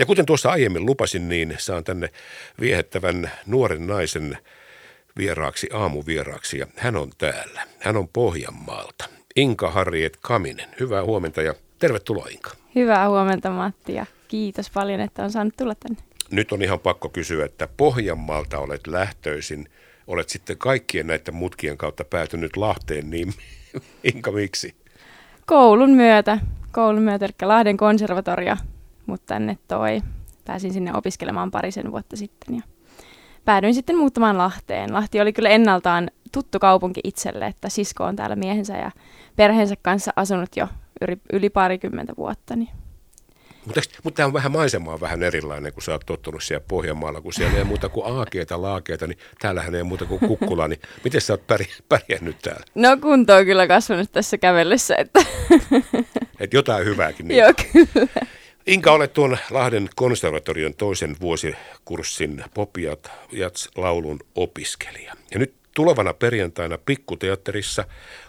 Ja kuten tuossa aiemmin lupasin, niin saan tänne viehättävän nuoren naisen vieraaksi, aamuvieraaksi ja hän on täällä. Hän on Pohjanmaalta. Inka Harriet Kaminen. Hyvää huomenta ja tervetuloa Inka. Hyvää huomenta Matti ja kiitos paljon, että on saanut tulla tänne. Nyt on ihan pakko kysyä, että Pohjanmaalta olet lähtöisin. Olet sitten kaikkien näiden mutkien kautta päätynyt Lahteen, niin Inka miksi? Koulun myötä. Koulun myötä, eli Lahden konservatoria, mutta tänne toi. Pääsin sinne opiskelemaan parisen vuotta sitten ja päädyin sitten muuttamaan Lahteen. Lahti oli kyllä ennaltaan tuttu kaupunki itselle, että sisko on täällä miehensä ja perheensä kanssa asunut jo yli, yli parikymmentä vuotta. Niin. Mutta, mutta tämä on vähän maisemaa vähän erilainen, kun sä oot tottunut siellä Pohjanmaalla, kun siellä ei muuta kuin aakeita, laakeita, niin täällähän ei muuta kuin kukkula, niin miten sä oot pärjännyt täällä? No kunto on kyllä kasvanut tässä kävellessä, että... Et jotain hyvääkin. Niin. Joo, kyllä. Inka, olet tuon Lahden konservatorion toisen vuosikurssin popiat laulun opiskelija. Ja nyt tulevana perjantaina Pikkuteatterissa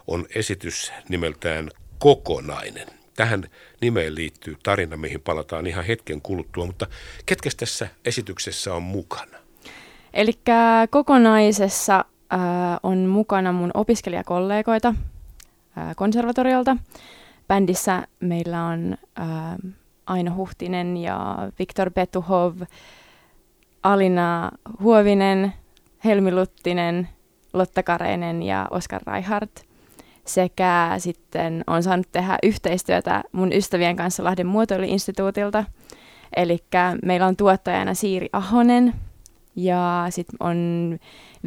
on esitys nimeltään Kokonainen. Tähän nimeen liittyy tarina, mihin palataan ihan hetken kuluttua, mutta ketkä tässä esityksessä on mukana? Eli kokonaisessa äh, on mukana mun opiskelijakollegoita äh, konservatoriolta. Bändissä meillä on äh, Aino Huhtinen ja Viktor Petuhov, Alina Huovinen, Helmi Luttinen, Lotta Kareinen ja Oskar Reichardt. Sekä sitten on saanut tehdä yhteistyötä mun ystävien kanssa Lahden muotoiluinstituutilta. Eli meillä on tuottajana Siiri Ahonen ja sitten on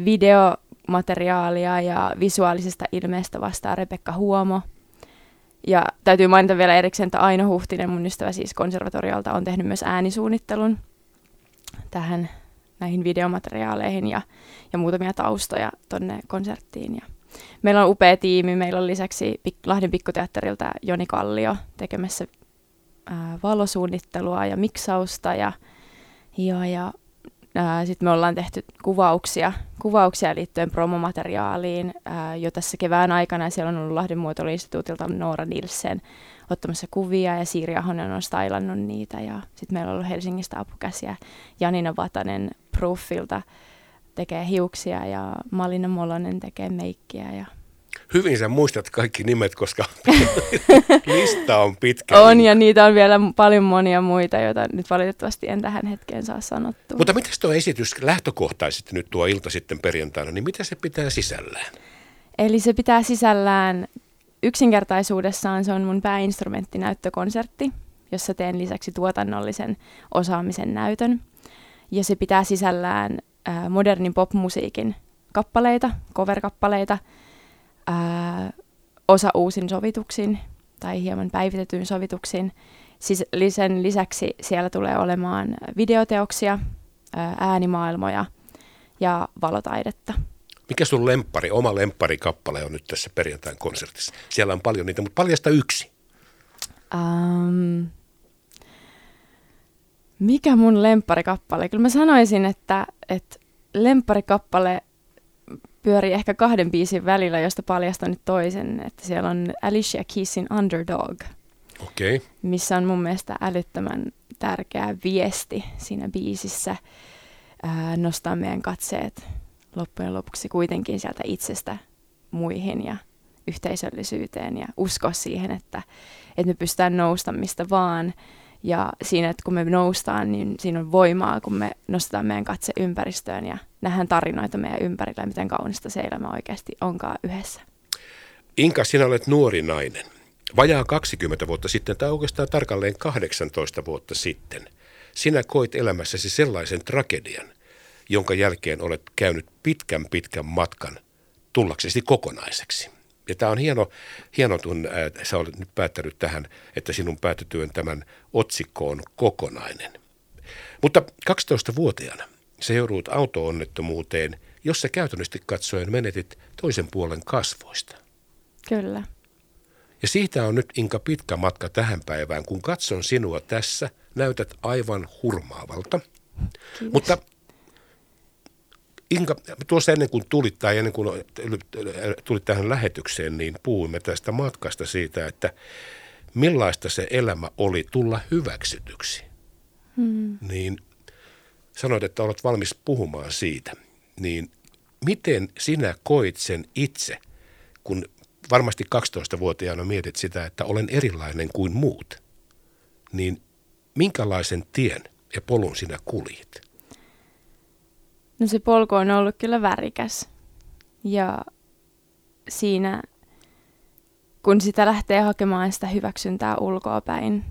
videomateriaalia ja visuaalisesta ilmeestä vastaa Rebekka Huomo – ja täytyy mainita vielä erikseen, että Aino Huhtinen, mun ystävä siis konservatorialta, on tehnyt myös äänisuunnittelun tähän näihin videomateriaaleihin ja, ja muutamia taustoja tonne konserttiin. Ja meillä on upea tiimi. Meillä on lisäksi Lahden pikkuteatterilta Joni Kallio tekemässä ää, valosuunnittelua ja miksausta ja, ja, ja sitten me ollaan tehty kuvauksia, kuvauksia liittyen promomateriaaliin jo tässä kevään aikana. Siellä on ollut Lahden muotoiluinstituutilta Noora Nilsen ottamassa kuvia ja Siiri Ahonen on stylannut niitä. Ja sitten meillä on ollut Helsingistä apukäsiä Janina Vatanen Proofilta tekee hiuksia ja Malina Molonen tekee meikkiä ja hyvin sä muistat kaikki nimet, koska lista on pitkä. On ja niitä on vielä paljon monia muita, joita nyt valitettavasti en tähän hetkeen saa sanottua. Mutta miten tuo esitys lähtökohtaisesti nyt tuo ilta sitten perjantaina, niin mitä se pitää sisällään? Eli se pitää sisällään, yksinkertaisuudessaan se on mun pääinstrumenttinäyttökonsertti, jossa teen lisäksi tuotannollisen osaamisen näytön. Ja se pitää sisällään modernin popmusiikin kappaleita, cover-kappaleita, ää, osa uusin sovituksin tai hieman päivitetyin sovituksin. Siis sen lisäksi siellä tulee olemaan videoteoksia, ää, äänimaailmoja ja valotaidetta. Mikä sun lempari, oma kappale on nyt tässä perjantain konsertissa? Siellä on paljon niitä, mutta paljasta yksi. Um, mikä mun kappale? Kyllä mä sanoisin, että, että kappale pyörii ehkä kahden biisin välillä, josta paljastan nyt toisen, että siellä on Alicia Keysin Underdog, okay. missä on mun mielestä älyttömän tärkeä viesti siinä biisissä ää, nostaa meidän katseet loppujen lopuksi kuitenkin sieltä itsestä muihin ja yhteisöllisyyteen ja uskoa siihen, että, että me pystytään nousta mistä vaan ja siinä, että kun me noustaan, niin siinä on voimaa, kun me nostetaan meidän katse ympäristöön ja nähdään tarinoita meidän ympärillä miten kaunista se elämä oikeasti onkaan yhdessä. Inka, sinä olet nuori nainen. Vajaa 20 vuotta sitten, tai oikeastaan tarkalleen 18 vuotta sitten, sinä koit elämässäsi sellaisen tragedian, jonka jälkeen olet käynyt pitkän pitkän matkan tullaksesi kokonaiseksi. Ja tämä on hieno, hieno kun äh, sä olet nyt päättänyt tähän, että sinun päätytyön tämän otsikkoon kokonainen. Mutta 12-vuotiaana sä joudut auto-onnettomuuteen, jossa käytännössä katsoen menetit toisen puolen kasvoista. Kyllä. Ja siitä on nyt Inka pitkä matka tähän päivään. Kun katson sinua tässä, näytät aivan hurmaavalta. Kiitos. Mutta Inka, tuossa ennen kuin tulit tai ennen kuin tulit tähän lähetykseen, niin puhuimme tästä matkasta siitä, että millaista se elämä oli tulla hyväksytyksi. Hmm. niin sanoit, että olet valmis puhumaan siitä. Niin miten sinä koit sen itse, kun varmasti 12-vuotiaana mietit sitä, että olen erilainen kuin muut, niin minkälaisen tien ja polun sinä kuljit? No se polku on ollut kyllä värikäs. Ja siinä, kun sitä lähtee hakemaan sitä hyväksyntää ulkoa päin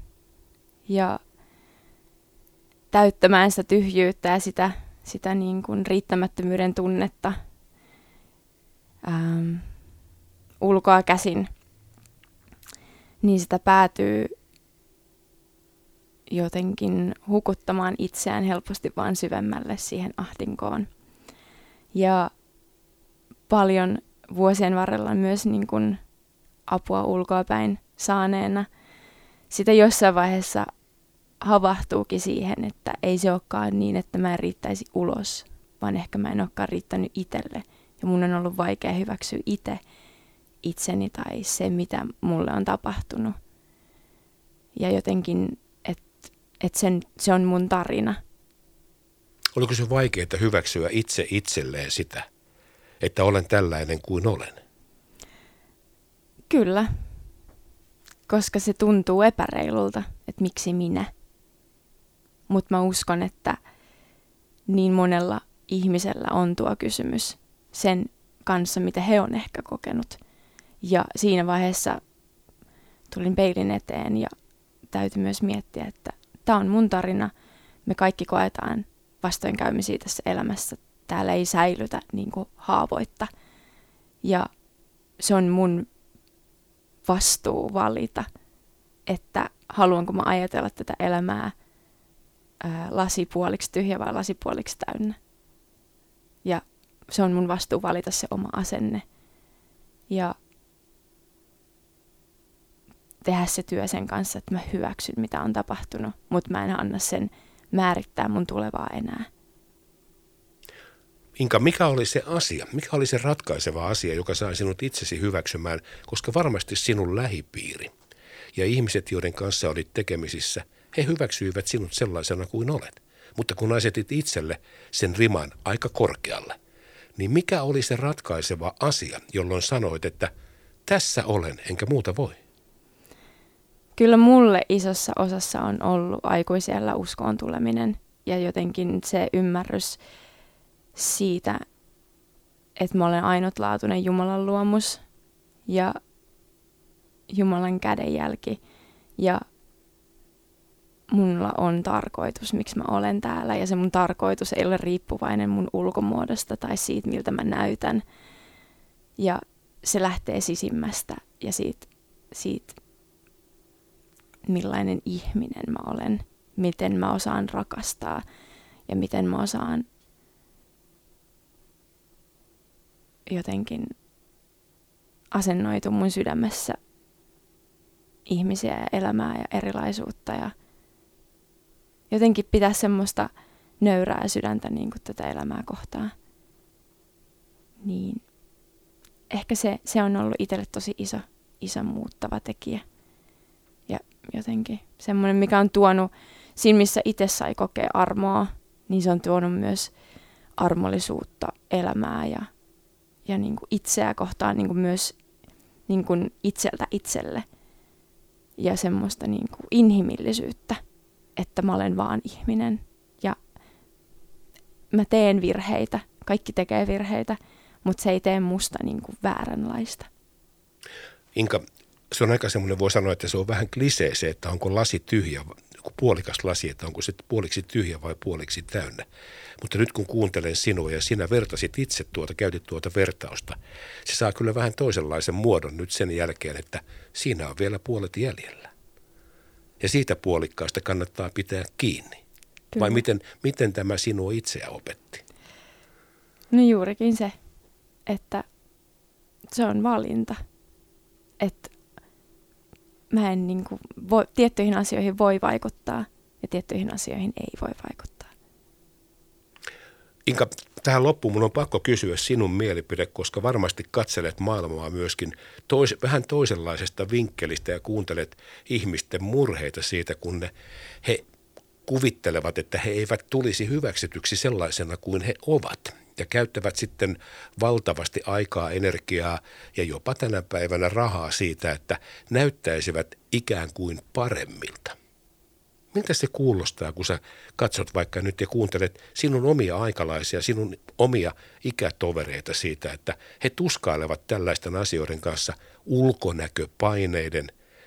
ja täyttämään sitä tyhjyyttä ja sitä, sitä niin kuin riittämättömyyden tunnetta ähm, ulkoa käsin, niin sitä päätyy jotenkin hukuttamaan itseään helposti vaan syvemmälle siihen ahdinkoon. Ja paljon vuosien varrella myös niin kuin apua ulkoapäin saaneena sitä jossain vaiheessa havahtuukin siihen, että ei se olekaan niin, että mä en riittäisi ulos, vaan ehkä mä en olekaan riittänyt itselle. Ja mun on ollut vaikea hyväksyä itse itseni tai se, mitä mulle on tapahtunut. Ja jotenkin että sen, se on mun tarina. Oliko se vaikeaa hyväksyä itse itselleen sitä, että olen tällainen kuin olen? Kyllä, koska se tuntuu epäreilulta, että miksi minä. Mutta mä uskon, että niin monella ihmisellä on tuo kysymys sen kanssa, mitä he on ehkä kokenut. Ja siinä vaiheessa tulin peilin eteen ja täytyy myös miettiä, että tämä on mun tarina, me kaikki koetaan vastoinkäymisiä tässä elämässä. Täällä ei säilytä niin kuin haavoitta. Ja se on mun vastuu valita, että haluanko mä ajatella tätä elämää lasipuoliksi tyhjä vai lasipuoliksi täynnä. Ja se on mun vastuu valita se oma asenne. Ja tehdä se työ sen kanssa, että mä hyväksyn, mitä on tapahtunut, mutta mä en anna sen määrittää mun tulevaa enää. Inka, mikä oli se asia, mikä oli se ratkaiseva asia, joka sai sinut itsesi hyväksymään, koska varmasti sinun lähipiiri ja ihmiset, joiden kanssa olit tekemisissä, he hyväksyivät sinut sellaisena kuin olet. Mutta kun asetit itselle sen riman aika korkealle, niin mikä oli se ratkaiseva asia, jolloin sanoit, että tässä olen, enkä muuta voi? kyllä mulle isossa osassa on ollut aikuisella uskoon tuleminen ja jotenkin se ymmärrys siitä, että mä olen ainutlaatuinen Jumalan luomus ja Jumalan kädenjälki ja mulla on tarkoitus, miksi mä olen täällä ja se mun tarkoitus ei ole riippuvainen mun ulkomuodosta tai siitä, miltä mä näytän. Ja se lähtee sisimmästä ja siitä, siitä millainen ihminen mä olen, miten mä osaan rakastaa ja miten mä osaan jotenkin asennoitu mun sydämessä ihmisiä ja elämää ja erilaisuutta ja jotenkin pitää semmoista nöyrää sydäntä niin kuin tätä elämää kohtaa. Niin. Ehkä se, se on ollut itselle tosi iso, iso muuttava tekijä. Jotenkin semmoinen, mikä on tuonut siinä, missä itse sai kokea armoa, niin se on tuonut myös armollisuutta elämää ja, ja niin kuin itseä kohtaan niin kuin myös niin kuin itseltä itselle. Ja semmoista niin kuin inhimillisyyttä, että mä olen vaan ihminen ja mä teen virheitä, kaikki tekee virheitä, mutta se ei tee musta niin kuin vääränlaista. Inka, se on aika semmoinen, voi sanoa, että se on vähän klisee se, että onko lasi tyhjä, puolikas lasi, että onko se puoliksi tyhjä vai puoliksi täynnä. Mutta nyt kun kuuntelen sinua ja sinä vertasit itse tuota, käytit tuota vertausta, se saa kyllä vähän toisenlaisen muodon nyt sen jälkeen, että siinä on vielä puolet jäljellä. Ja siitä puolikkaasta kannattaa pitää kiinni. Kyllä. Vai miten, miten tämä sinua itseä opetti? No juurikin se, että se on valinta. Että mä en niin kuin, voi, tiettyihin asioihin voi vaikuttaa ja tiettyihin asioihin ei voi vaikuttaa. Inka, tähän loppuun mun on pakko kysyä sinun mielipide, koska varmasti katselet maailmaa myöskin tois, vähän toisenlaisesta vinkkelistä ja kuuntelet ihmisten murheita siitä, kun ne, he kuvittelevat, että he eivät tulisi hyväksytyksi sellaisena kuin he ovat ja käyttävät sitten valtavasti aikaa, energiaa ja jopa tänä päivänä rahaa siitä, että näyttäisivät ikään kuin paremmilta. Miltä se kuulostaa, kun sä katsot vaikka nyt ja kuuntelet sinun omia aikalaisia, sinun omia ikätovereita siitä, että he tuskailevat tällaisten asioiden kanssa ulkonäköpaineiden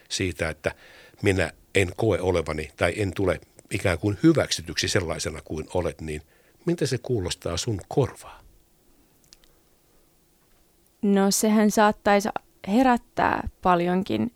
siitä, että minä en koe olevani tai en tule ikään kuin hyväksytyksi sellaisena kuin olet, niin miltä se kuulostaa sun korvaa? No sehän saattaisi herättää paljonkin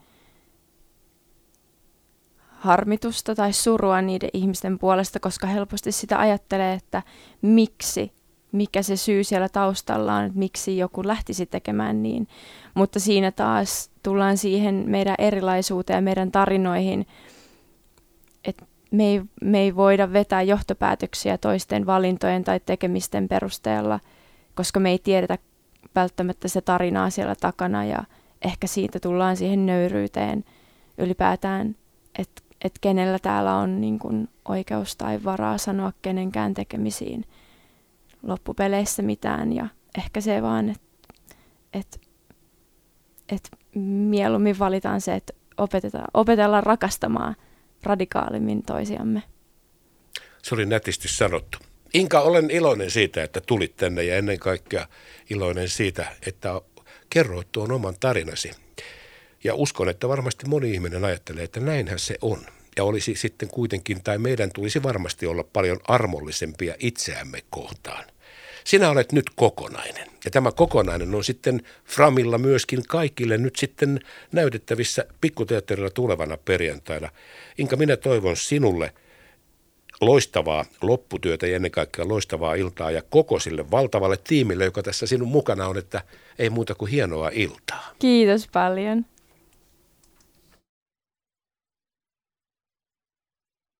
harmitusta tai surua niiden ihmisten puolesta, koska helposti sitä ajattelee, että miksi, mikä se syy siellä taustalla on, että miksi joku lähtisi tekemään niin. Mutta siinä taas tullaan siihen meidän erilaisuuteen ja meidän tarinoihin, että me ei, me ei voida vetää johtopäätöksiä toisten valintojen tai tekemisten perusteella, koska me ei tiedetä välttämättä se tarinaa siellä takana ja ehkä siitä tullaan siihen nöyryyteen ylipäätään, että et kenellä täällä on niin kun oikeus tai varaa sanoa kenenkään tekemisiin loppupeleissä mitään ja ehkä se vaan, että et, et mieluummin valitaan se, että opetetaan, opetellaan rakastamaan radikaalimmin toisiamme. Se oli nätisti sanottu. Inka, olen iloinen siitä, että tulit tänne ja ennen kaikkea iloinen siitä, että kerroit tuon oman tarinasi. Ja uskon, että varmasti moni ihminen ajattelee, että näinhän se on. Ja olisi sitten kuitenkin, tai meidän tulisi varmasti olla paljon armollisempia itseämme kohtaan. Sinä olet nyt kokonainen. Ja tämä kokonainen on sitten Framilla myöskin kaikille nyt sitten näytettävissä pikkuteatterilla tulevana perjantaina. Inka, minä toivon sinulle loistavaa lopputyötä ja ennen kaikkea loistavaa iltaa ja koko sille valtavalle tiimille, joka tässä sinun mukana on, että ei muuta kuin hienoa iltaa. Kiitos paljon.